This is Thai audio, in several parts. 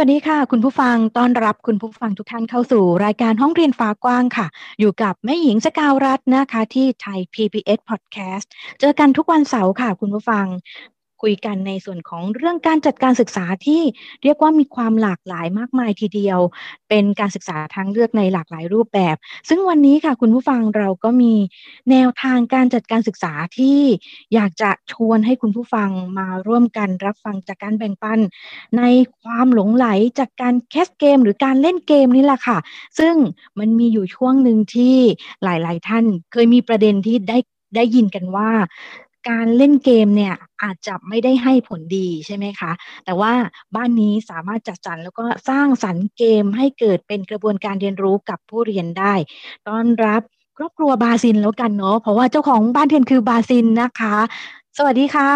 วัสดีค่ะ คุณผู้ฟังต้อนรับคุณผู้ฟังทุกท่านเข้าสู่รายการห้องเรียนฟ้ากว้างค่ะ อยู่กับแม่หญิงสกาวรัตน์นะคะที่ไทย PBS Podcast เจอกันทุกวันเสาร์ค่ะ คุณผู้ฟัง คุยกันในส่วนของเรื่องการจัดการศึกษาที่เรียกว่ามีความหลากหลายมากมายทีเดียว เป็นการศึกษาทางเลือกในหลากหลายรูปแบบ ซึ่งวันนี้ค่ะคุณผู้ฟังเราก็มีแนวทางการจัดการศึกษาที่อยากจะชวนให้คุณผู้ฟังมาร่วมกันรับฟังจากการแบ่งปัน ในความหลงไหลจากการ cast เกม หรือการเล่นเกมนี่แหละค่ะ ซึ่งมันมีอยู่ช่วงหนึ่งที่หลาย ๆ ท่านเคยมีประเด็นที่ได้ได้ยินกันว่า การเล่นเกมเนี่ยอาจจะไม่ได้ให้ผลดีใช่ไหมคะ แต่ว่าบ้านนี้สามารถจัดสรรแล้วก็สร้างสรรค์เกมให้เกิดเป็นกระบวนการเรียนรู้กับผู้เรียนได้ ต้อนรับครอบครัวบาซินแล้วกันเนาะเพราะว่าเจ้าของบ้านเรียนคือบาซินนะคะ สวัสดีค่ะ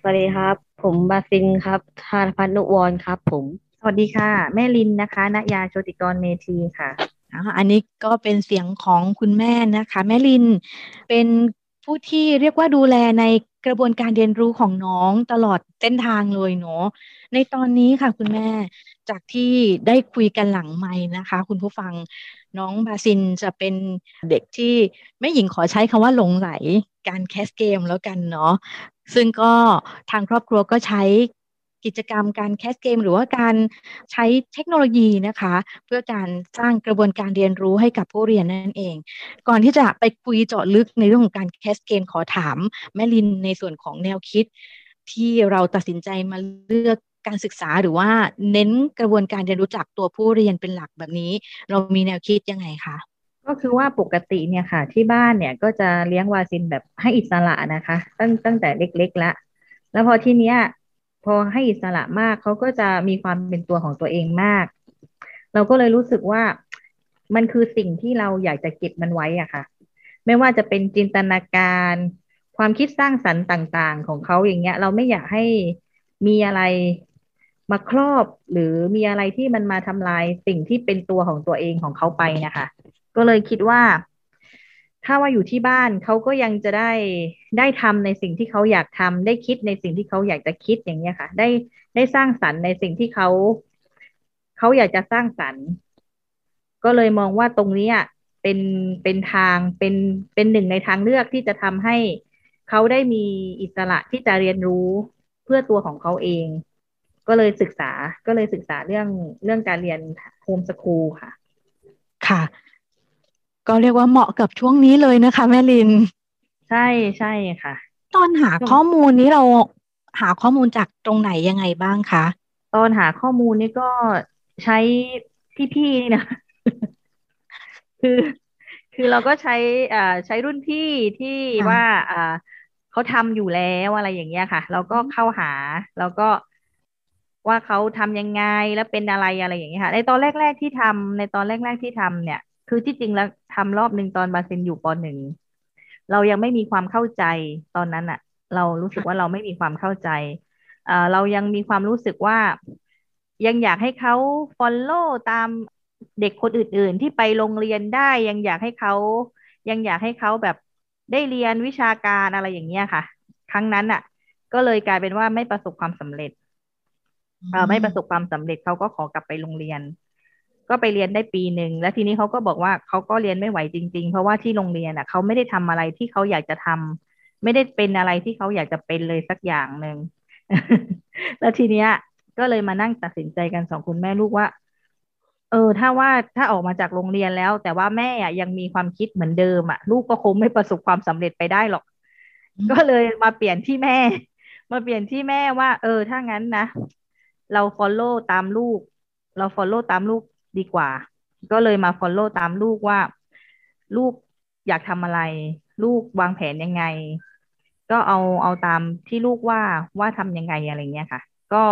สวัสดีครับ ผมบาซินครับธานพัฒนุวรครับ ผม สวัสดีค่ะ แม่ลินนะคะณยาโชติกรเมธีค่ะอ่าอันนี้ก็เป็นเสียงของคุณแม่นะคะ แม่ลินเป็น ผู้ที่เรียกว่าดูแลในกระบวนการเรียนรู้ของน้องตลอดเส้นทางเลยเนาะในตอนนี้ค่ะคุณแม่จากที่ได้คุยกันหลังไม้นะคะ คุณผู้ฟังน้องบาซินจะเป็นเด็กที่แม่หญิงขอใช้คำว่าหลงใหลการ cast เกมแล้วกันเนาะซึ่งก็ทางครอบครัวก็ใช้ กิจกรรมการ cast เกม หรือว่าการใช้เทคโนโลยีนะคะ เพื่อการสร้างกระบวนการเรียนรู้ให้กับผู้เรียนนั่นเอง ก่อนที่จะไปคุยเจาะลึกในเรื่องของการ cast เกมขอถามแม่ลินในส่วนของแนวคิด ที่เราตัดสินใจมาเลือกการศึกษาหรือว่าเน้นกระบวนการเรียนรู้จากตัวผู้เรียนเป็นหลักแบบนี้ เรามีแนวคิดยังไงคะก็คือว่าปกติเนี่ยค่ะ ที่บ้านเนี่ยก็จะเลี้ยงวาซินแบบให้อิสระนะคะ ตั้งตั้งแต่เล็กๆแล้วแล้วพอที่เนี้ย พอให้อิสระมากเขาก็จะมีความเป็นตัวของตัวเองมาก เราก็เลยรู้สึกว่ามันคือสิ่งที่เราอยากจะเก็บมันไว้อะค่ะ ไม่ว่าจะเป็นจินตนาการ ความคิดสร้างสรรค์ต่างๆ ของเขาอย่างเงี้ย เราไม่อยากให้มีอะไรมาครอบหรือมีอะไรที่มันมาทำลายสิ่งที่เป็นตัวของตัวเองของเขาไปนะคะ ก็เลยคิดว่า ถ้าว่าอยู่ที่บ้านเขาก็ยังจะได้ได้ทำในสิ่งที่เขาอยากทำได้คิดในสิ่งที่เขาอยากจะคิดอย่างเงี้ยค่ะ ได้ได้สร้างสรรค์ในสิ่งที่เขาเขาอยากจะสร้างสรรค์ ก็เลยมองว่าตรงนี้เป็นเป็นทางเป็นเป็นหนึ่งในทางเลือกที่จะทำให้เขาได้มีอิสระที่จะเรียนรู้เพื่อตัวของเขาเอง ก็เลยศึกษาก็เลยศึกษาเรื่องเรื่องการเรียนโฮมสคูลค่ะ ค่ะ ก็เรียกว่าเหมาะกับช่วงนี้เลยนะคะ แม่ลิน ใช่ใช่ค่ะ ตอนหาข้อมูลนี้เราหาข้อมูลจากตรงไหนยังไงบ้างคะตอนหาข้อมูลนี่ก็ใช้พี่ๆนี่นะคือคือเราก็ใช้อ่าใช้รุ่นพี่ที่ค่ะว่าอ่าเขาทำอยู่แล้วอะไรอย่างเงี้ยค่ะ เราก็เข้าหาแล้วก็ว่าเขาทำยังไงแล้วเป็นอะไรอะไรอย่างเงี้ยค่ะ ในตอนแรก ๆที่ทำในตอนแรก ๆที่ทำเนี่ย คือที่จริงแล้วทำรอบหนึ่งตอนบาเซนอยู่ปหนึ่งเรายังไม่มีความเข้าใจตอนนั้นอะเรารู้สึกว่าเราไม่มีความเข้าใจเอ่อเรายังมีความรู้สึกว่ายังอยากให้เขา follow ตามเด็กคนอื่น ๆ ที่ไปโรงเรียนได้ ยังอยากให้เขายังอยากให้เขาแบบได้เรียนวิชาการอะไรอย่างเงี้ยค่ะ ครั้งนั้นอะ ก็เลยกลายเป็นว่าไม่ประสบความสำเร็จเอ่อไม่ประสบความสำเร็จเขาก็ขอกลับไปโรงเรียน ก็ไปเรียนได้ปีหนึ่งแล้วทีนี้เขาก็บอกว่าเขาก็เรียนไม่ไหวจริง ๆ เพราะว่าที่โรงเรียนอะเขาไม่ได้ทำอะไรที่เขาอยากจะทำไม่ได้เป็นอะไรที่เขาอยากจะเป็นเลยสักอย่างหนึ่งแล้วทีเนี้ย ก็เลยมานั่งตัดสินใจกันสองคุณแม่ลูกว่า เออ ถ้าว่าถ้าออกมาจากโรงเรียนแล้ว แต่ว่าแม่อะยังมีความคิดเหมือนเดิมอะลูกก็คงไม่ประสบความสำเร็จไปได้หรอกอืมก็เลยมาเปลี่ยนที่แม่ มาเปลี่ยนที่แม่ว่า เออ ถ้างั้นนะเรา follow ตามลูก เรา follow ตามลูก ดีกว่า ก็เลยมา follow ตามลูกว่า ลูกอยากทำอะไร ลูกวางแผนยังไง ก็เอาเอาตามที่ลูกว่าว่าทำยังไงอะไรเงี้ยค่ะ ก็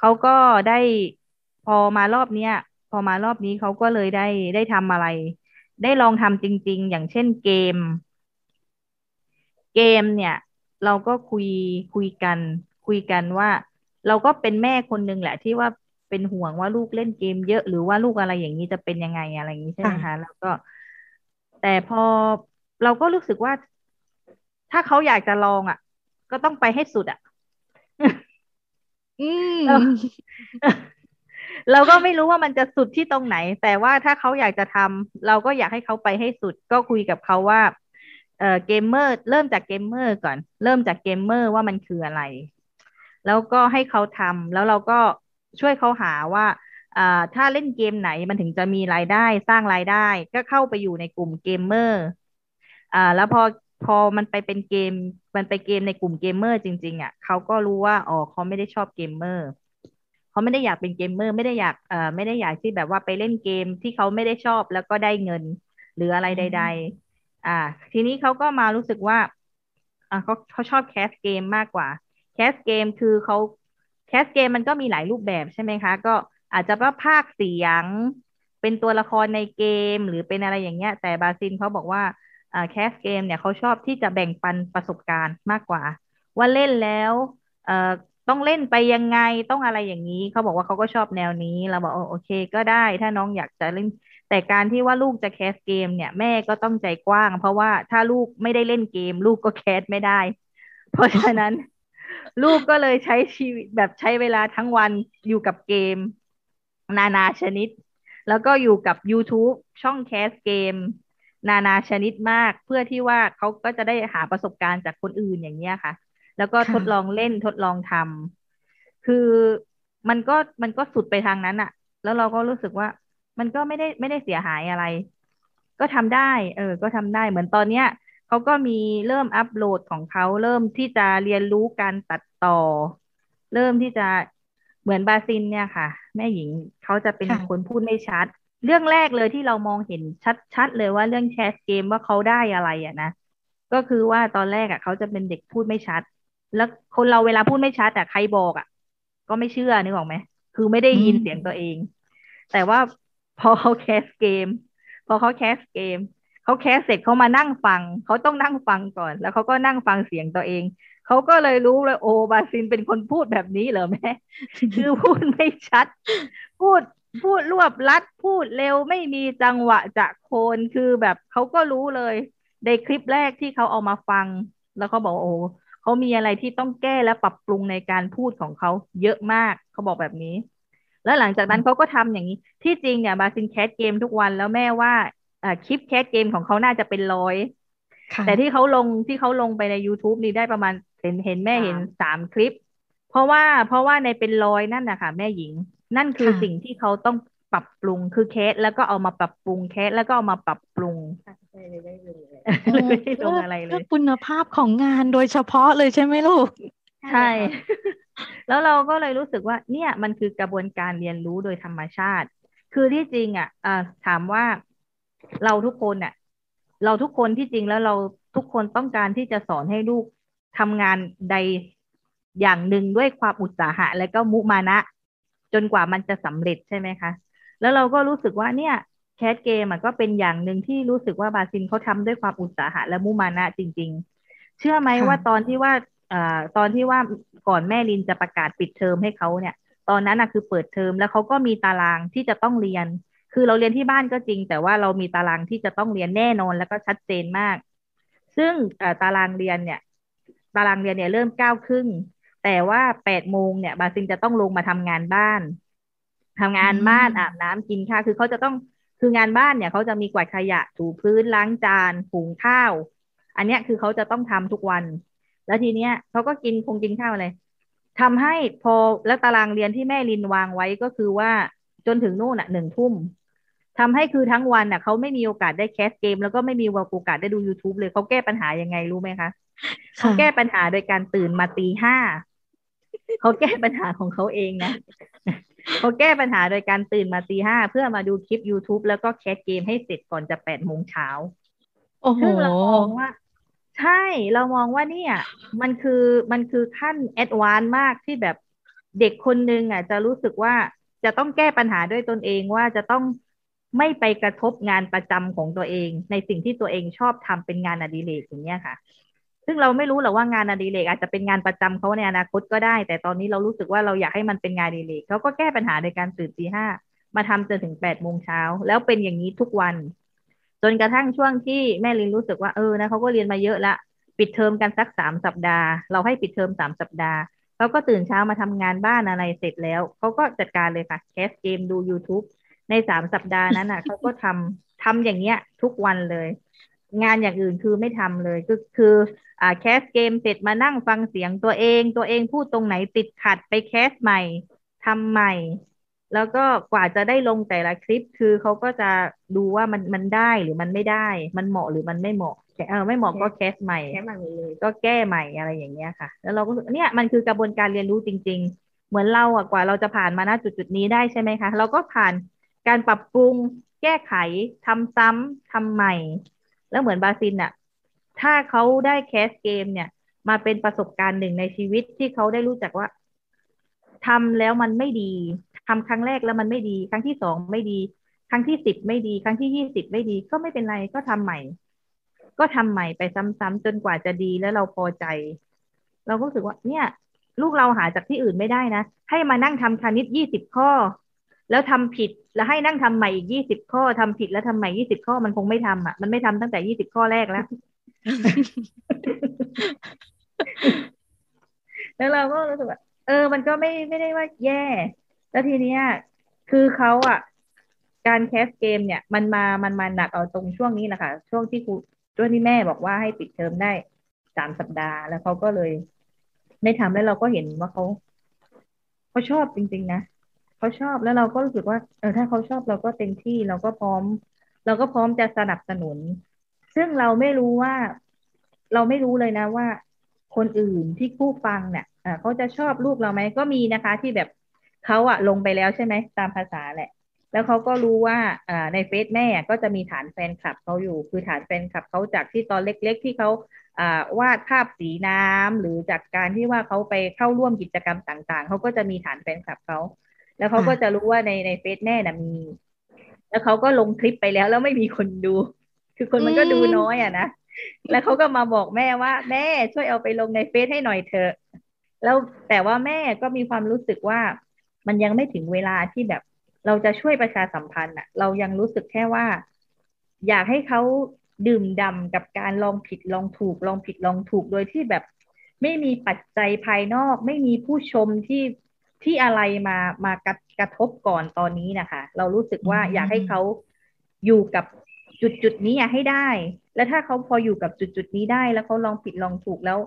เขาก็ได้พอมารอบเนี้ย พอมารอบนี้เขาก็เลยได้ได้ทำอะไร ได้ลองทำจริง ๆ อย่างเช่นเกม เกมเนี่ย เราก็คุยคุยกัน คุยกันว่า เราก็เป็นแม่คนหนึ่งแหละที่ว่า เป็นห่วงว่าลูกเล่นเกมเยอะหรือว่าลูกอะไรอย่างนี้จะเป็นยังไงอะไรอย่างนี้ใช่ไหมคะแล้วก็ แต่พอเราก็รู้สึกว่า ถ้าเขาอยากจะลองอะ ก็ต้องไปให้สุดอะ อืมเราเราก็ไม่รู้ว่ามันจะสุดที่ตรงไหน แต่ว่าถ้าเขาอยากจะทำเราก็อยากให้เขาไปให้สุด ก็คุยกับเขาว่า เออเกมเมอร์ เริ่มจากเกมเมอร์ก่อน เริ่มจากเกมเมอร์ว่ามันคืออะไร แล้วก็ให้เขาทำแล้วเราก็ ช่วยเขาหาว่าถ้าเล่นเกมไหนมันถึงจะมีรายได้สร้างรายได้ ก็เข้าไปอยู่ในกลุ่มเกมเมอร์แล้วพอพอมันไปเป็นเกม มันไปเกมในกลุ่มเกมเมอร์จริง ๆ อะเขาก็รู้ว่าอ๋อเขาไม่ได้ชอบเกมเมอร์เขาไม่ได้อยากเป็นเกมเมอร์ ไม่ได้อยากเอ่อไม่ได้อยากที่แบบว่าไปเล่นเกมที่เขาไม่ได้ชอบแล้วก็ได้เงิน หรืออะไรใด ๆ อ่า ทีนี้เขาก็มารู้สึกว่าอ่าเขาเขาชอบ cast เกมมากกว่า cast เกมคือเขา cast เกมมันก็มีหลายรูปแบบใช่ไหมคะ ก็อาจจะว่าพากย์เสียง เป็นตัวละครในเกมหรือเป็นอะไรอย่างเงี้ย แต่บาซินเขาบอกว่า cast เกมเนี่ยเขาชอบที่จะแบ่งปันประสบการณ์มากกว่า ว่าเล่นแล้วต้องเล่นไปยังไงต้องอะไรอย่างนี้ เขาบอกว่าเขาก็ชอบแนวนี้เราบอกโอเคก็ได้ ถ้าน้องอยากจะเล่น แต่การที่ว่าลูกจะ cast เกม เนี่ยแม่ก็ต้องใจกว้าง เพราะว่าถ้าลูกไม่ได้เล่นเกม ลูกก็ cast ไม่ได้ เพราะฉะนั้น ลูกก็เลยใช้ชีวิตแบบใช้เวลาทั้งวันอยู่กับเกม นานาชนิด แล้วก็อยู่กับ YouTube ช่องแคสเกม นานาชนิดมาก เพื่อที่ว่าเขาก็จะได้หาประสบการณ์จากคนอื่นอย่างเงี้ยค่ะ แล้วก็ทดลองเล่นทดลองทำคือมันก็มันก็สุดไปทางนั้นอะแล้วเราก็รู้สึกว่า มันก็ไม่ได้ไม่ได้เสียหายอะไร ก็ทำได้ เออ ก็ทำได้เหมือนตอนเนี้ย เขาก็มีเริ่มอัปโหลดของเขาเริ่มที่จะเรียนรู้การตัดต่อ เริ่มที่จะเหมือนบาซินเนี่ยค่ะ แม่หญิงเขาจะเป็นคนพูดไม่ชัด เรื่องแรกเลยที่เรามองเห็นชัดๆเลยว่าเรื่องแคสเกมว่าเขาได้อะไรอะนะก็คือว่าตอนแรกอะเขาจะเป็นเด็กพูดไม่ชัด แล้วคนเราเวลาพูดไม่ชัดอะใครบอกอะก็ไม่เชื่อนึกออกไหมคือไม่ได้ยินเสียงตัวเอง แต่ว่าพอเขาแคสเกม พอเขาแคสเกม เขาแคสเสร็จเขามานั่งฟัง เขาต้องนั่งฟังก่อน แล้วเขาก็นั่งฟังเสียงตัวเอง เขาก็เลยรู้เลยโอบาซินเป็นคนพูดแบบนี้เหรอแม่คือพูดไม่ชัด พูดพูดรวบลัดพูดเร็วไม่มีจังหวะจะโคนคือแบบเขาก็รู้เลยในคลิปแรกที่เขาเอามาฟัง แล้วเขาบอกว่าโอ้เขามีอะไรที่ต้องแก้และปรับปรุงในการพูดของเขาเยอะมากเขาบอกแบบนี้ แล้วหลังจากนั้นเขาก็ทำอย่างนี้ ที่จริงเนี่ยบาซินแคสเกมทุกวันแล้วแม่ว่า คลิปแคสเกมของเขาน่าจะเป็นร้อยค่ะแต่ที่เขาลงที่เขาลงไปใน YouTube นี่ได้ประมาณเห็นเห็นแม่เห็นสามคลิป เพราะว่าเพราะว่าในเป็นร้อยนั่นนะคะแม่หญิง นั่นคือค่ะสิ่งที่เขาต้องปรับปรุงคือแคสแล้วก็เอามาปรับปรุงแคสแล้วก็เอามาปรับปรุงเลยไม่ได้ลงอะไรเลเพื่อคุณภาพของงานโดยเฉพาะเลยใช่ไหมลูก ใช่ แล้วเราก็เลยรู้สึกว่า เนี่ยมันคือกระบวนการเรียนรู้โดยธรรมชาติ คือที่จริงอะอ่าถามว่า เราทุกคนอะเราทุกคนที่จริงแล้วเราทุกคนต้องการที่จะสอนให้ลูกทำงานใดอย่างหนึ่งด้วยความอุตสาหะ และก็มุมานะ จนกว่ามันจะสำเร็จใช่ไหมคะ แล้วเราก็รู้สึกว่าเนี่ยแคสเกมก็เป็นอย่างหนึ่งที่รู้สึกว่าบาซินเขาทำด้วยความอุตสาหะ และมุมานะจริง ๆ เชื่อไหมว่าตอนที่ว่าอ่อตอนที่ว่าก่อนแม่ลินจะประกาศปิดเทอมให้เขาเนี่ย ตอนนั้นนะคือเปิดเทอมแล้วเขาก็มีตารางที่จะต้องเรียน คือเราเรียนที่บ้านก็จริง แต่ว่าเรามีตารางที่จะต้องเรียนแน่นอนแล้วก็ชัดเจนมาก ซึ่งเอ่อตารางเรียนเนี่ย ตารางเรียนเนี่ยเริ่มเก้าครึ่งแต่ว่าแปดโมงเนี่ย บาซินจะต้องลงมาทำงานบ้านทำงานบ้านอืมอาบน้ำกินข้าวคือเขาจะต้องคืองานบ้านเนี่ยเขาจะมีกวาดขยะถูพื้นล้างจานหุงข้าว อันเนี้ยคือเขาจะต้องทำทุกวัน แล้วทีเนี้ยเขาก็กินคงกินข้าวอะไรทำให้พอแล้วตารางเรียนที่แม่ลินวางไว้ก็คือว่าจนถึงนู่นอะหนึ่งทุ่ม ทำให้คือทั้งวันอะเขาไม่มีโอกาสได้แคสเกม แล้วก็ไม่มีโอกาสได้ดู YouTube เลยเขาแก้ปัญหายังไงรู้ไหมคะเขาค่ะแก้ปัญหาโดยการตื่นมาตีห้าเขาแก้ปัญหาของเขาเองนะเขาแก้ปัญหาโดยการตื่นมาตีห้าเพื่อมาดูคลิป YouTube แล้วก็แคสเกมให้เสร็จก่อนจะแปดโมงเช้าโอ้โหซึ่งเรามองว่าใช่เรามองว่าเนี่ย มันคือมันคือขั้นแอดวานซ์มากที่แบบเด็กคนนึงอะ จะรู้สึกว่าจะต้องแก้ปัญหาด้วยตนเองว่าจะต้อง ไม่ไปกระทบงานประจำของตัวเอง ในสิ่งที่ตัวเองชอบทำเป็นงานอดิเรกอย่างเงี้ยค่ะ ซึ่งเราไม่รู้หรอกว่างานอดิเรกอาจจะเป็นงานประจำเขาในอนาคตก็ได้ แต่ตอนนี้เรารู้สึกว่าเราอยากให้มันเป็นงานอดิเรกเขาก็แก้ปัญหาโดยการตื่นตีห้ามาทำจนถึงแปดโมงเช้าแล้วเป็นอย่างนี้ทุกวัน จนกระทั่งช่วงที่แม่ลินรู้สึกว่าเออนะเขาก็เรียนมาเยอะละปิดเทอมกันสักสามสัปดาห์ เราให้ปิดเทอมสามสัปดาห์เขาก็ตื่นเช้ามาทำงานบ้านอะไรเสร็จแล้วเขาก็จัดการเลยค่ะแคสเกมดู YouTube ในสามสัปดาห์นั้นอะเขาก็ทำทำอย่างเงี้ย ทุกวันเลย งานอย่างอื่นคือไม่ทำเลยก็คืออ่าแคสเกมเสร็จมานั่งฟังเสียงตัวเอง ตัวเองพูดตรงไหนติดขัดไปแคสใหม่ทำใหม่ แล้วก็กว่าจะได้ลงแต่ละคลิปคือเขาก็จะดูว่ามันมันได้หรือมันไม่ได้ มันเหมาะหรือมันไม่เหมาะเออไม่เหมาะก็แคสใหม่แค่มันเลยก็แก้ใหม่อะไรอย่างเงี้ยค่ะ แล้วเราก็รู้สึกเนี่ยมันคือกระบวนการเรียนรู้จริง ๆ เหมือนเราอะกว่าเราจะผ่านมาณจุดจุดนี้ได้ใช่ไหมคะ เราก็ผ่าน การปรับปรุงแก้ไขทำซ้ำทำใหม่ แล้วเหมือนบาซินอะถ้าเขาได้แคสเกมเนี่ย มาเป็นประสบการณ์หนึ่งในชีวิตที่เขาได้รู้จักว่าทำแล้วมันไม่ดีทำครั้งแรกแล้วมันไม่ดี ครั้งที่สองไม่ดี ครั้งที่สิบไม่ดี ครั้งที่ยี่สิบไม่ดี ก็ไม่เป็นไรก็ทำใหม่ ก็ทำใหม่ไปซ้ำๆจนกว่าจะดีแล้วเราพอใจ เราก็รู้สึกว่า เนี่ย ลูกเราหาจากที่อื่นไม่ได้นะ ให้มานั่งทำคณิตยี่สิบข้อ แล้วทำผิดแล้วให้นั่งทำใหม่อีกยี่สิบข้อทำผิดแล้วทำใหม่ยี่สิบข้อมันคงไม่ทำอะมันไม่ทำตั้งแต่ยี่สิบข้อแรกแล้วแล้วเราก็รู้สึกว่าเออ มันก็ไม่ไม่ได้ว่าแย่ แล้วทีเนี้ย คือเขาอะ การแคสเกมเนี่ย มันมามันมาหนักเอาตรงช่วงนี้แหละค่ะช่วงที่ครูช่วงที่แม่บอกว่าให้ปิดเทอมได้สามสัปดาห์ แล้วเขาก็เลยไม่ทำแล้วเราก็เห็นว่าเขาเขาชอบจริง ๆ นะ เขาชอบแล้วเราก็รู้สึกว่าเออถ้าเขาชอบเราก็เต็มที่เราก็พร้อม เราก็พร้อมจะสนับสนุน ซึ่งเราไม่รู้ว่า เราไม่รู้เลยนะว่า คนอื่นที่ผู้ฟังเนี่ยเขาจะชอบลูกเราไหมก็มีนะคะ ที่แบบเขาอะลงไปแล้วใช่ไหมตามภาษาแหละ แล้วเขาก็รู้ว่าอในเฟซแม่ก็จะมีฐานแฟนคลับเขาอยู่ คือฐานแฟนคลับเขาจากที่ตอนเล็ก ๆ ที่เขาอ่าวาดภาพสีน้ำหรือจากการที่ว่าเขาไปเข้าร่วมกิจกรรมต่าง ๆเขาก็จะมีฐานแฟนคลับเขา แล้วเขาก็จะรู้ว่าในในเฟซแม่น่ะมี แล้วเขาก็ลงคลิปไปแล้วแล้วไม่มีคนดู คือคนมันก็ดูน้อยอะนะแล้วเขาก็มาบอกแม่ว่า แม่ช่วยเอาไปลงในเฟซให้หน่อยเถอะแล้วแต่ว่าแม่ก็มีความรู้สึกว่า มันยังไม่ถึงเวลาที่แบบ เราจะช่วยประชาสัมพันธ์อะเรายังรู้สึกแค่ว่า อยากให้เขาดื่มด่ำกับการลองผิดลองถูกลองผิดลองถูกโดยที่แบบ ไม่มีปัจจัยภายนอก ไม่มีผู้ชมที่ ที่อะไรมามากระกระทบก่อนตอนนี้นะคะ เรารู้สึกว่าอยากให้เขาอยู่กับจุดจุดนี้ให้ได้ แล้วถ้าเขาพออยู่กับจุดจุดนี้ได้ แล้วเขาลองผิดลองถูกแล้ว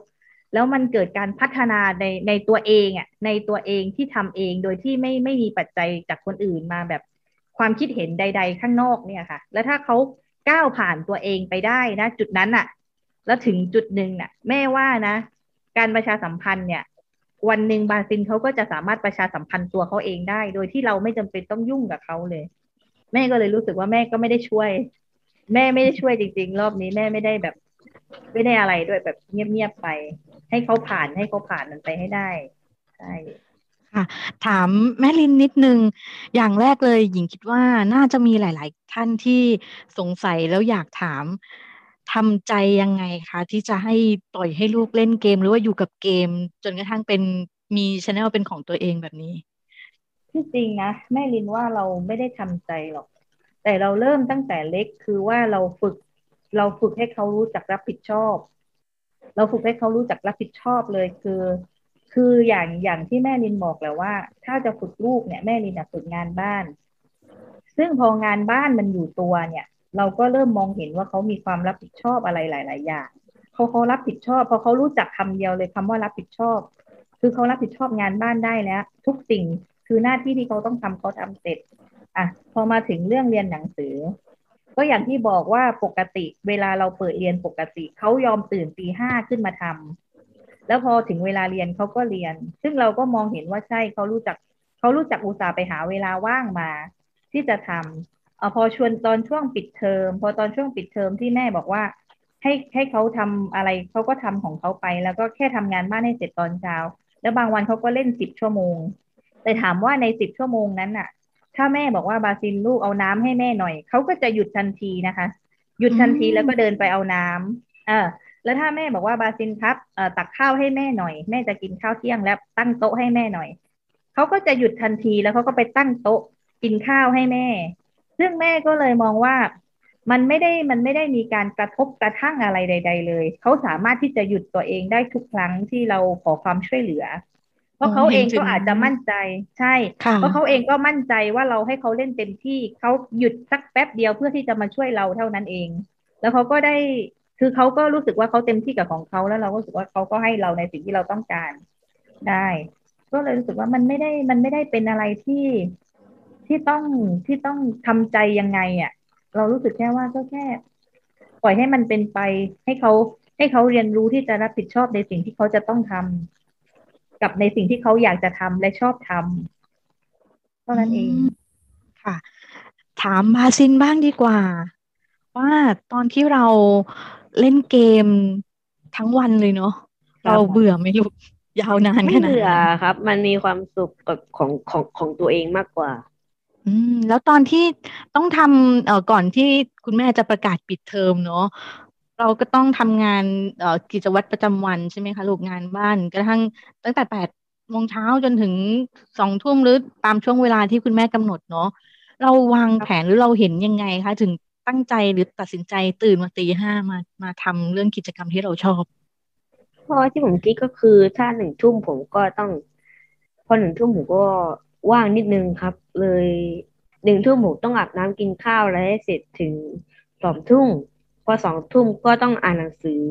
แล้วมันเกิดการพัฒนาในในตัวเองอะ ในตัวเองที่ทำเองโดยที่ไม่ไม่มีปัจจัยจากคนอื่นมาแบบความคิดเห็นใด ๆ ข้างนอกเนี่ยค่ะ แล้วถ้าเขาก้าวผ่านตัวเองไปได้นะ จุดนั้นอะ แล้วถึงจุดหนึ่งน่ะ แม่ว่านะ การประชาสัมพันธ์เนี่ย วันหนึ่งบาซินเขาก็จะสามารถประชาสัมพันธ์ตัวเขาเองได้ โดยที่เราไม่จำเป็นต้องยุ่งกับเขาเลย แม่ก็เลยรู้สึกว่าแม่ก็ไม่ได้ช่วย แม่ไม่ได้ช่วยจริง ๆ รอบนี้แม่ไม่ได้แบบ ไม่ได้อะไรด้วยแบบเงียบๆไป ให้เขาผ่านให้เขาผ่านมันไปให้ได้ใช่ค่ะถามแม่ลินนิดนึง อย่างแรกเลยหญิงคิดว่าน่าจะมีหลาย ๆ ท่านที่สงสัยแล้วอยากถาม ทำใจยังไงคะ ที่จะให้ปล่อยให้ลูกเล่นเกม หรือว่าอยู่กับเกม จนกระทั่งเป็นมีช anel เป็นของตัวเองแบบนี้ที่จริงนะแม่ลินว่าเราไม่ได้ทำใจหรอก แต่เราเริ่มตั้งแต่เล็กคือว่าเราฝึก เราฝึกให้เขารู้จักรับผิดชอบ เราฝึกให้เขารู้จักรับผิดชอบเลยคือ คืออย่างอย่างที่แม่ลินบอกแหละว่า ถ้าจะฝึกลูกเนี่ยแม่ลินฝึกงานบ้าน ซึ่งพองานบ้านมันอยู่ตัวเนี่ย เราก็เริ่มมองเห็นว่าเขามีความรับผิดชอบอะไรหลาย ๆ อย่างเขาเขารับผิดชอบพอเขารู้จักคำเดียวเลยคำว่ารับผิดชอบ คือเขารับผิดชอบงานบ้านได้แล้ว ทุกสิ่งคือหน้าที่ที่เขาต้องทำเขาทำเสร็จอะพอมาถึงเรื่องเรียนหนังสือ ก็อย่างที่บอกว่าปกติ เวลาเราเปิดเรียนปกติเขายอมตื่นตีห้าขึ้นมาทำแล้วพอถึงเวลาเรียนเขาก็เรียน ซึ่งเราก็มองเห็นว่าใช่เขารู้จักเขารู้จักอุตส่าห์ไปหาเวลาว่างมาที่จะทำเอาพอชวนตอนช่วงปิดเทอม พอตอนช่วงปิดเทอมที่แม่บอกว่า ให้ให้เขาทำอะไรเขาก็ทำของเขาไป แล้วก็แค่ทำงานบ้านให้เสร็จตอนเช้า แล้วบางวันเขาก็เล่นสิบชั่วโมง แต่ถามว่าในสิบชั่วโมงนั้นน่ะ ถ้าแม่บอกว่าบาซินลูกเอาน้ำให้แม่หน่อย เขาก็จะหยุดทันทีนะคะ หยุดทันทีแล้วก็เดินไปเอาน้ำเออแล้วถ้าแม่บอกว่าบาซินครับเอ่อตักข้าวให้แม่หน่อย แม่จะกินข้าวเที่ยงแล้วตั้งโต๊ะให้แม่หน่อย เขาก็จะหยุดทันทีแล้วเขาก็ไปตั้งโต๊ะกินข้าวให้แม่ ซึ่งแม่ก็เลยมองว่ามันไม่ได้มันไม่ได้มีการกระทบกระทั่งอะไรใด ๆ เลย เขาสามารถที่จะหยุดตัวเองได้ทุกครั้งที่เราขอความช่วยเหลือ เพราะเขาเองก็อาจจะมั่นใจใช่ค่ะเพราะเขาเองก็มั่นใจว่าเราให้เขาเล่นเต็มที่เขาหยุดสักแป๊บเดียวเพื่อที่จะมาช่วยเราเท่านั้นเอง แล้วเขาก็ได้คือเขาก็รู้สึกว่าเขาเต็มที่กับของเขาแล้วเราก็รู้สึกว่าเขาก็ให้เราในสิ่งที่เราต้องการได้ ก็เลยรู้สึกว่ามันไม่ได้มันไม่ได้เป็นอะไรที่ ที่ต้องที่ต้องทำใจยังไงอะ เรารู้สึกแค่ว่าก็แค่ ปล่อยให้มันเป็นไป ให้เขาให้เขาเรียนรู้ที่จะรับผิดชอบในสิ่งที่เขาจะต้องทำกับในสิ่งที่เขาอยากจะทำและชอบทำเท่านั้นเองมค่ะ ถามบาซินบ้างดีกว่า ว่าตอนที่เราเล่นเกมทั้งวันเลยเนาะครับเราเบื่อไหมลูกยาวนานไม่ขนาดเบื่อนั้นครับ มันมีความสุขกับของของของตัวเองมากกว่า อืมแล้วตอนที่ต้องทำเอ่อก่อนที่คุณแม่จะประกาศปิดเทอมเนาะเราก็ต้องทำงานเอ่อกิจวัตรประจำวันใช่ไหมคะลูกงานบ้านกระทั่งตั้งแต่แปดโมงเช้าจนถึงสองทุ่มหรือตามช่วงเวลาที่คุณแม่กำหนดเนาะเราวางแผนหรือเราเห็นยังไงคะ ถึงตั้งใจหรือตัดสินใจตื่นมาตีห้ามามาทำเรื่องกิจกรรมที่เราชอบเพราะที่ผมคิดก็คือถ้าหนึ่งทุ่มผมก็ต้อง พอหนึ่งทุ่มผมก็ ว่างนิดนึงครับ เลยหนึ่งทุ่มผมต้องอาบน้ำกินข้าวอะไรให้เสร็จถึงสองทุ่มพอสองทุ่มก็ต้องอ่านหนังสือ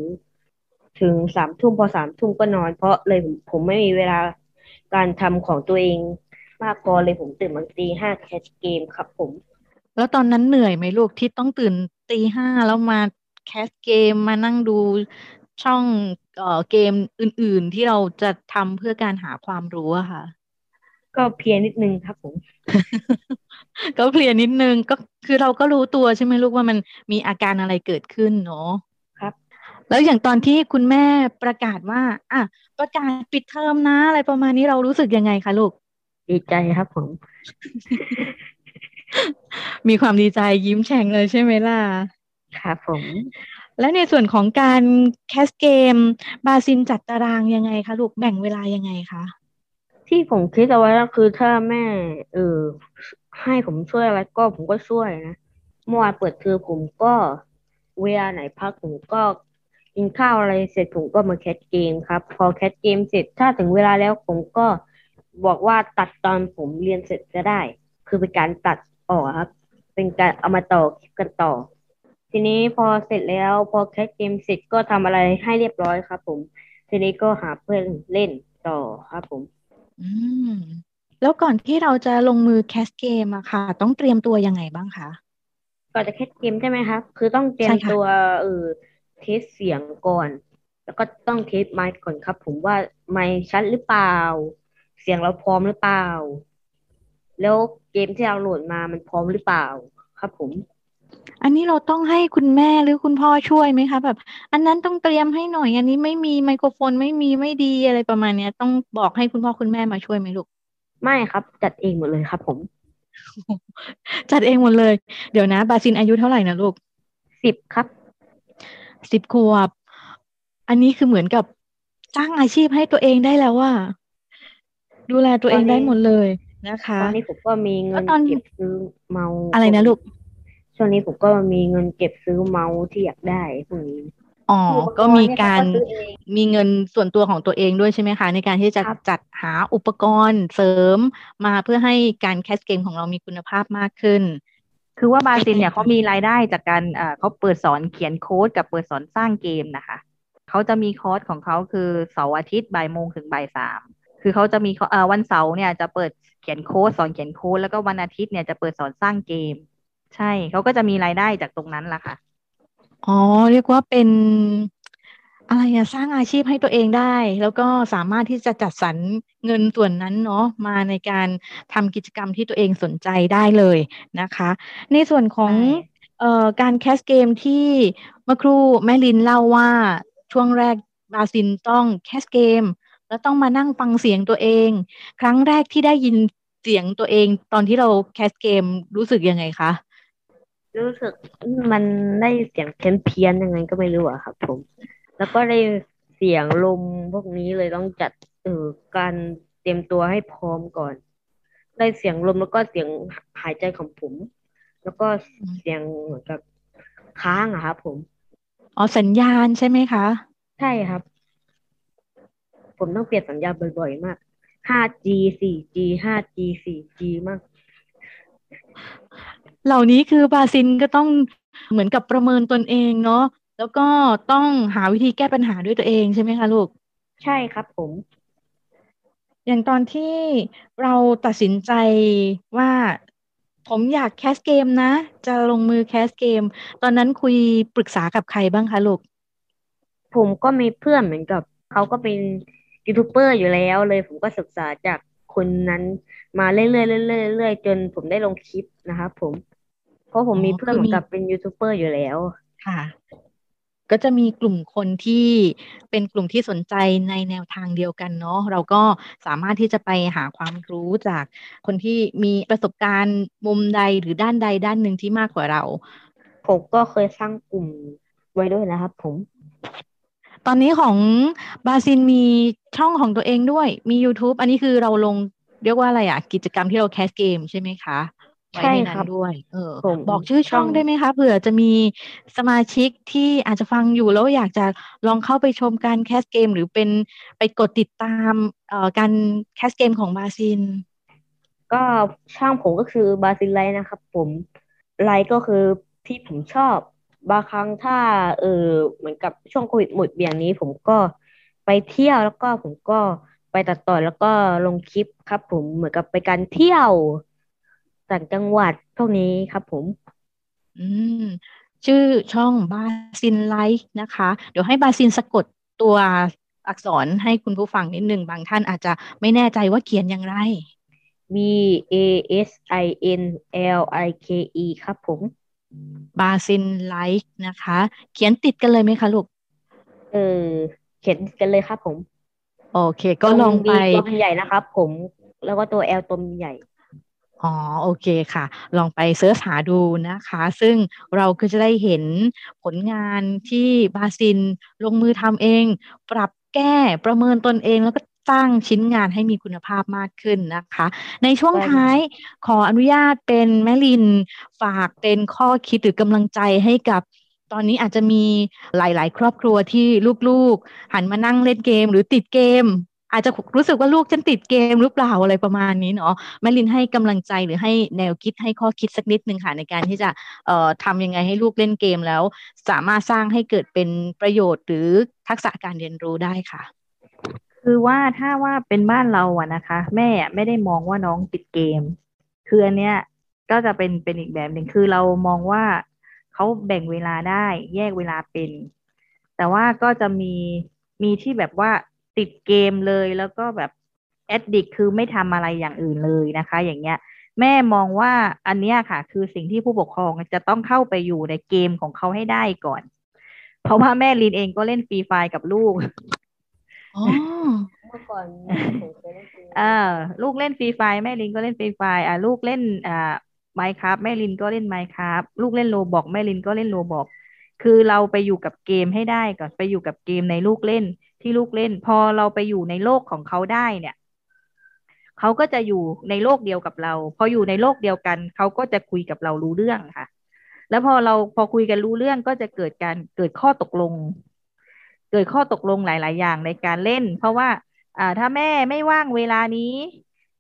ถึงสามทุ่มพอสามทุ่มก็นอน เพราะเลยผมผมไม่มีเวลาการทำของตัวเองมากพอเลยผมตื่นมาตีห้าแคสเกมครับผม แล้วตอนนั้นเหนื่อยไหมลูกที่ต้องตื่นตีห้าแล้วมาแคสเกมมานั่งดูช่องเอ่อเกมอื่น ๆ ที่เราจะทำเพื่อการหาความรู้อะค่ะ ก็เพลียนิดนึงครับผม ก็เพลียนิดนึงก็คือเราก็รู้ตัวใช่ไหมลูกว่ามันมีอาการอะไรเกิดขึ้นเนาะครับ แล้วอย่างตอนที่คุณแม่ประกาศว่า อะประกาศปิดเทอมนะ อะไรประมาณนี้เรารู้สึกยังไงคะลูก ดีใจครับผม มีความดีใจยิ้มแฉ่งเลยใช่ไหมล่ะครับผม และในส่วนของการแคสเกม บาซินจัดตารางยังไงคะลูกแบ่งเวลายังไงคะ ที่ผมคิดเอาไว้ก็คือถ้าแม่ เออ ให้ผมช่วยอะไรก็ผมก็ช่วยนะเมื่อวานเปิดเทอมผมก็เวลาไหนพักผมก็กินข้าวอะไรเสร็จผมก็มาแคสเกมครับ พอแคสเกมเสร็จถ้าถึงเวลาแล้วผมก็บอกว่าตัดตอนผมเรียนเสร็จจะได้ คือเป็นการตัดออกครับ เป็นการเอามาต่อคลิปกันต่อ ทีนี้พอเสร็จแล้ว พอแคสเกมเสร็จก็ทำอะไรให้เรียบร้อยครับ ผม ทีนี้ก็หาเพื่อนเล่นต่อครับผม อืม แล้วก่อนที่เราจะลงมือแคสเกมอะค่ะ ต้องเตรียมตัวยังไงบ้างคะก่อนจะแคสเกมใช่ไหมครับคือต้องเตรียมใช่ค่ะตัวเออ test เสียงก่อน แล้วก็ต้องเทสไมค์ก่อนครับ ผมว่าไมค์ชัดหรือเปล่า เสียงเราพร้อมหรือเปล่า แล้วเกมที่เราโหลดมามันพร้อมหรือเปล่า ครับผม อันนี้เราต้องให้คุณแม่หรือคุณพ่อช่วยไหมคะ แบบ อันนั้นต้องเตรียมให้หน่อย อันนี้ไม่มีไมโครโฟนไม่มีไม่ดีอะไรประมาณเนี้ย ต้องบอกให้คุณพ่อคุณแม่มาช่วยไหมลูก ไม่ครับ จัดเองหมดเลยครับ ผม จัดเองหมดเลย เดี๋ยวนะ บาซินอายุเท่าไหร่นะลูกสิบครับสิบขวบ อันนี้คือเหมือนกับสร้างอาชีพให้ตัวเองได้แล้วว่า ดูแลตัวเองได้หมดเลยนะคะตอนนี้ผมก็มีเงิแล้วนตอนเก็บซื้อเมาส์อะไรนะลูก ช่วงนี้ผมก็มีเงินเก็บซื้อเมาส์ที่อยากได้พวกนี้ อ๋ออุปกรณ์ก็มีเนี่ยการเขาก็ซื้อเองมีเงินส่วนตัวของตัวเองด้วยใช่ไหมคะ ในการที่จะครับจัดหาอุปกรณ์เสริมมาเพื่อให้การแคสเกมของเรามีคุณภาพมากขึ้น คือว่าบาซินเนี่ยเขามีรายได้จากการเอ่อเขาเปิดสอนเขียนโค้ดกับเปิดสอนสร้างเกมนะคะเขาจะมีคอร์สของเขาคือเสาร์อาทิตย์บ่ายโมงถึงบ่ายสามคือเขาจะมีเอ่อวันเสาร์เนี่ยจะเปิดเขียนโค้ดสอนเขียนโค้ดแล้วก็วันอาทิตย์เนี่ยจะเปิดสอนสร้างเกม ใช่เขาก็จะมีรายได้จากตรงนั้นแหละค่ะ อ๋อ เรียกว่าเป็นอะไรอะสร้างอาชีพให้ตัวเองได้ แล้วก็สามารถที่จะจัดสรรเงินส่วนนั้นเนาะมาในการทำกิจกรรมที่ตัวเองสนใจได้เลยนะคะ ในส่วนของใช่เอ่อการแคสเกมที่เมื่อครู่แม่ลินเล่าว่าช่วงแรกบาซินต้องแคสเกม แล้วต้องมานั่งฟังเสียงตัวเอง ครั้งแรกที่ได้ยินเสียงตัวเอง ตอนที่เราแคสเกมรู้สึกยังไงคะ รู้สึกมันได้เสียงเพี้ยนๆยังไงก็ไม่รู้อะครับผม แล้วก็ได้เสียงลมพวกนี้เลยต้องจัดเออการเตรียมตัวให้พร้อมก่อน ได้เสียงลมแล้วก็เสียงหายใจของผม แล้วก็เสียงเหมือนกับค้างอะครับผมอ๋อสัญญาณใช่ไหมคะ ใช่ครับ ผมต้องเปลี่ยนสัญญาณบ่อยๆมาก 5G 4G 5G 4G มาก เหล่านี้คือบาซินก็ต้องเหมือนกับประเมินตนเองเนาะแล้วก็ต้องหาวิธีแก้ปัญหาด้วยตัวเองใช่ไหมคะลูก ใช่ครับผม อย่างตอนที่เราตัดสินใจว่าผมอยากแคสเกมนะ จะลงมือแคสเกม ตอนนั้นคุยปรึกษากับใครบ้างคะลูก ผมก็มีเพื่อนเหมือนกับเขาก็เป็นยูทูบเบอร์อยู่แล้วเลย ผมก็ศึกษาจากคนนั้น มาเรื่อยๆเรื่อยๆเรื่อยๆจนผมได้ลงคลิปนะครับผม เพราะผมอ๋อมีเพื่อนคือเหมือมีนกับเป็นยูทูบเบอร์อยู่แล้วค่ะ ก็จะมีกลุ่มคนที่เป็นกลุ่มที่สนใจในแนวทางเดียวกันเนาะเราก็สามารถที่จะไปหาความรู้จากคนที่มีประสบการณ์มุมใดหรือด้านใดด้านหนึ่งที่มากกว่าเรา ผมก็เคยสร้างกลุ่มไว้ด้วยนะครับผม ตอนนี้ของบาซินมีช่องของตัวเองด้วยมี YouTube อันนี้คือเราลง เรียกว่าอะไรอะกิจกรรมที่เราแคสเกมใช่ไหมคะไว้ใช่ในคนั้รับนด้วย เออผมบอกชื่อช่องช่องได้ไหมคะเผื่อจะมีสมาชิกที่อาจจะฟังอยู่แล้วอยากจะลองเข้าไปชมการแคสเกม หรือเป็นไปกดติดตามเอ่อการแคสเกมของบาซิน ก็ช่างผมก็คือบาซิลไลท์นะครับผมไลท์ก็คือที่ผมชอบบางครั้งถ้า เออเหมือนกับช่วงโควิดหมดเบี่ยงนี้ ผมก็ไปเที่ยวแล้วก็ผมก็ ไปตัดต่อแล้วก็ลงคลิปครับผมเหมือนกับไปการเที่ยวต่างจังหวัดพวกนี้ครับผม อืม ชื่อช่องบาซินไลฟ์นะคะ เดี๋ยวให้บาซินสะกดตัวอักษรให้คุณผู้ฟังนิดหนึ่งบางท่านอาจจะไม่แน่ใจว่าเขียนอย่างไร B A S I N L I K E ครับผมบาซินไลฟ์นะคะ เขียนติดกันเลยไหมคะลูก เออ เขียนกันเลยครับผม โอเค ก็ลองไปตรง B ตัวมันใหญ่นะครับ ผมแล้วก็ตัว L ตัวมันใหญ่อ๋อโอเคค่ะ ลองไปเสิร์ชหาดูนะคะ ซึ่งเราก็จะได้เห็นผลงานที่บาซินลงมือทำเอง ปรับแก้ประเมินตนเองแล้วก็สร้างชิ้นงานให้มีคุณภาพมากขึ้นนะคะ ในช่วงได้ท้ายขออนุญาตเป็นแม่ลินฝากเป็นข้อคิดหรือกำลังใจให้กับ ตอนนี้อาจจะมีหลาย ๆ ครอบครัวที่ลูกๆ หันมานั่งเล่นเกมหรือติดเกม อาจจะรู้สึกว่าลูกฉันติดเกมหรือเปล่าอะไรประมาณนี้เนาะแม่ลินให้กำลังใจหรือให้แนวคิดให้ข้อคิดสักนิดนึงค่ะในการที่จะเอ่อทำยังไงให้ลูกเล่นเกมแล้ว สามารถสร้างให้เกิดเป็นประโยชน์หรือทักษะการเรียนรู้ได้ค่ะ คือว่าถ้าว่าเป็นบ้านเราอะนะคะ แม่ไม่ได้มองว่าน้องติดเกม คืออันเนี้ยก็จะเป็นเป็นอีกแบบหนึ่งคือเรามองว่า เขาแบ่งเวลาได้แยกเวลาเป็น แต่ว่าก็จะมีมีที่แบบว่าติดเกมเลยแล้วก็แบบแอดดิกคือไม่ทำอะไรอย่างอื่นเลยนะคะ อย่างเงี้ย แม่มองว่าอันเนี้ยค่ะ คือสิ่งที่ผู้ปกครองจะต้องเข้าไปอยู่ในเกมของเขาให้ได้ก่อน เพราะว่าแม่ลินเองก็เล่นฟรีไฟกับลูกอ๋อเมื่อก่อนผมเคยเล่นเกมอ่าลูกเล่นฟรีไฟแม่ลินก็เล่นฟรีไฟอ่าลูกเล่นอ่า ไมคราฟแม่ลินก็เล่นไมคราฟลูกเล่น Roblox แม่ลินก็เล่น Roblox คือเราไปอยู่กับเกมให้ได้ก่อนไปอยู่กับเกมในลูกเล่นที่ลูกเล่น พอเราไปอยู่ในโลกของเขาได้เนี่ยเขาก็จะอยู่ในโลกเดียวกับเรา พออยู่ในโลกเดียวกันเขาก็จะคุยกับเรารู้เรื่องค่ะ แล้วพอเราพอคุยกันรู้เรื่องก็จะเกิดการเกิดข้อตกลง เกิดข้อตกลงหลาย ๆ อย่างในการเล่น เพราะว่า อ่าถ้าแม่ไม่ว่างเวลานี้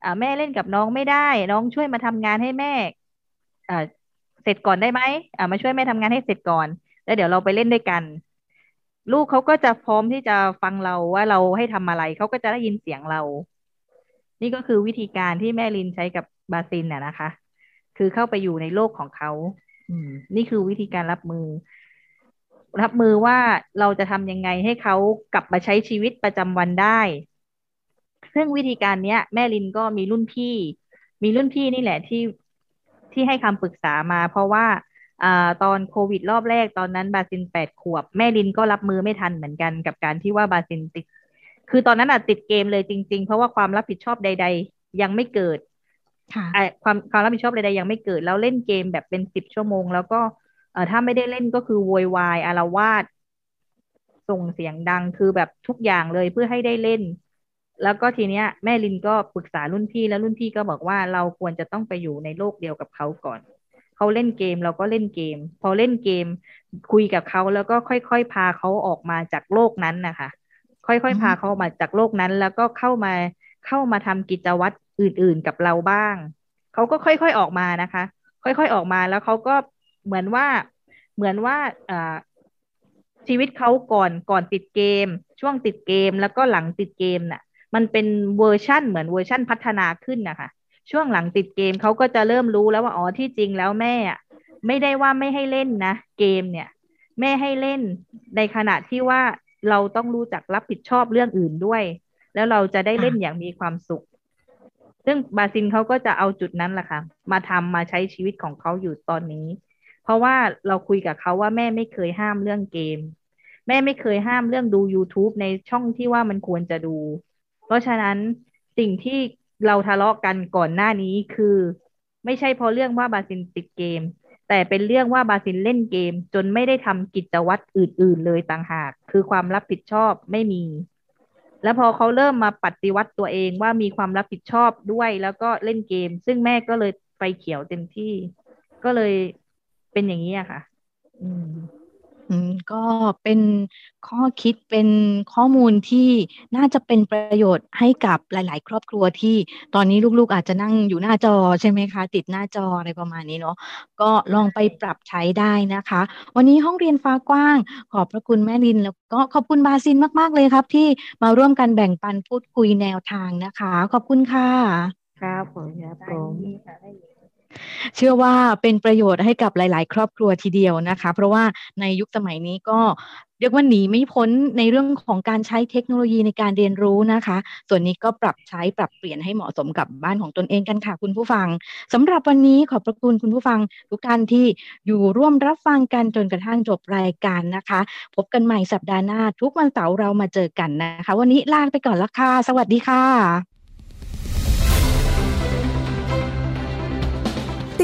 อ่าแม่เล่นกับน้องไม่ได้ น้องช่วยมาทำงานให้แม่ เสร็จก่อนได้ไหมอ่ามาช่วยแม่ทำงานให้เสร็จก่อน แล้วเดี๋ยวเราไปเล่นด้วยกัน ลูกเขาก็จะพร้อมที่จะฟังเราว่าเราให้ทำอะไรเขาก็จะได้ยินเสียงเรา นี่ก็คือวิธีการที่แม่ลินใช้กับบาซินน่ะนะคะ คือเข้าไปอยู่ในโลกของเขาอืม นี่คือวิธีการรับมือ รับมือว่าเราจะทำยังไงให้เขากลับมาใช้ชีวิตประจำวันได้ ซึ่งวิธีการเนี้ย แม่ลินก็มีรุ่นพี่ มีรุ่นพี่นี่แหละที่ ที่ให้คำปรึกษามา เพราะว่าอ่าตอนโควิดรอบแรกตอนนั้นบาซินแปดขวบ แม่ลินก็รับมือไม่ทันเหมือนกันกับการที่ว่าบาซินติด คือตอนนั้นอะติดเกมเลยจริง ๆ เพราะว่าความรับผิดชอบใด ๆ ยังไม่เกิดค่ะอะความความรับผิดชอบใดๆยังไม่เกิด แล้วเล่นเกมแบบเป็นสิบชั่วโมง แล้วก็เอ่อถ้าไม่ได้เล่นก็คือโวยวายอาละวาดส่งเสียงดังคือแบบทุกอย่างเลยเพื่อให้ได้เล่น แล้วก็ทีเนี้ยแม่ลินก็ปรึกษารุ่นพี่แล้วรุ่นพี่ก็บอกว่าเราควรจะต้องไปอยู่ในโลกเดียวกับเขาก่อน เขาเล่นเกมเราก็เล่นเกม พอเล่นเกม คุยกับเขาแล้วก็ค่อยๆพาเขาออกมาจากโลกนั้นนะคะ ค่อยๆพาเขาออกมาจากโลกนั้น แล้วก็เข้ามาเข้ามาทำกิจวัตรอื่นๆกับเราบ้าง เขาก็ค่อยๆออกมานะคะ ค่อยๆออกมาแล้วเขาก็เหมือนว่าเหมือนว่าอ่าชีวิตเขาก่อนก่อนติดเกม ช่วงติดเกมแล้วก็หลังติดเกมน่ะ มันเป็นเวอร์ชั่นเหมือนเวอร์ชั่นพัฒนาขึ้นนะคะช่วงหลังติดเกมเขาก็จะเริ่มรู้แล้วว่าอ๋อที่จริงแล้วแม่ไม่ได้ว่าไม่ให้เล่นนะ เกมเนี่ย แม่ให้เล่นในขณะที่ว่าเราต้องรู้จักรับผิดชอบเรื่องอื่นด้วย แล้วเราจะได้เล่นอย่างมีความสุข ซึ่งบาซินเขาก็จะเอาจุดนั้นแหละค่ะ มาทำมาใช้ชีวิตของเขาอยู่ตอนนี้ เพราะว่าเราคุยกับเขาว่าแม่ไม่เคยห้ามเรื่องเกม แม่ไม่เคยห้ามเรื่องดู YouTube ในช่องที่ว่ามันควรจะดู เพราะฉะนั้นสิ่งที่เราทะเลาะกันก่อนหน้านี้คือ ไม่ใช่เพราะเรื่องว่าบาซินติดเกม แต่เป็นเรื่องว่าบาซินเล่นเกม จนไม่ได้ทำกิจวัตรอื่น ๆ เลยต่างหาก คือความรับผิดชอบไม่มี แล้วพอเขาเริ่มมาปฏิวัติตัวเองว่ามีความรับผิดชอบด้วยแล้วก็เล่นเกม ซึ่งแม่ก็เลยไฟเขียวเต็มที่ ก็เลยเป็นอย่างนี้อะค่ะ อืมอืม ก็เป็นข้อคิดเป็นข้อมูลที่น่าจะเป็นประโยชน์ให้กับหลาย ๆ ครอบครัวที่ตอนนี้ลูกๆอาจจะนั่งอยู่หน้าจอใช่ไหมคะ ติดหน้าจออะไรประมาณนี้เนาะก็ลองไปปรับใช้ได้นะคะ วันนี้ห้องเรียนฟ้ากว้าง ขอบพระคุณแม่ลิน แล้วก็ขอบคุณบาซินมาก ๆ เลยครับ ที่มาร่วมกันแบ่งปันพูดคุยแนวทางนะคะ ขอบคุณค่ะครับผมครับผม เชื่อว่าเป็นประโยชน์ให้กับหลาย ๆ ครอบครัวทีเดียวนะคะ เพราะว่าในยุคสมัยนี้ก็เรียกว่าหนีไม่พ้นในเรื่องของการใช้เทคโนโลยีในการเรียนรู้นะคะ ส่วนนี้ก็ปรับใช้ปรับเปลี่ยนให้เหมาะสมกับบ้านของตนเองกันค่ะ คุณผู้ฟังสำหรับวันนี้ขอบพระคุณคุณผู้ฟังทุกท่านที่อยู่ร่วมรับฟังกันจนกระทั่งจบรายการนะคะ พบกันใหม่สัปดาห์หน้า ทุกวันเสาร์เรามาเจอกันนะคะ วันนี้ลาไปก่อนละค่ะสวัสดีค่ะ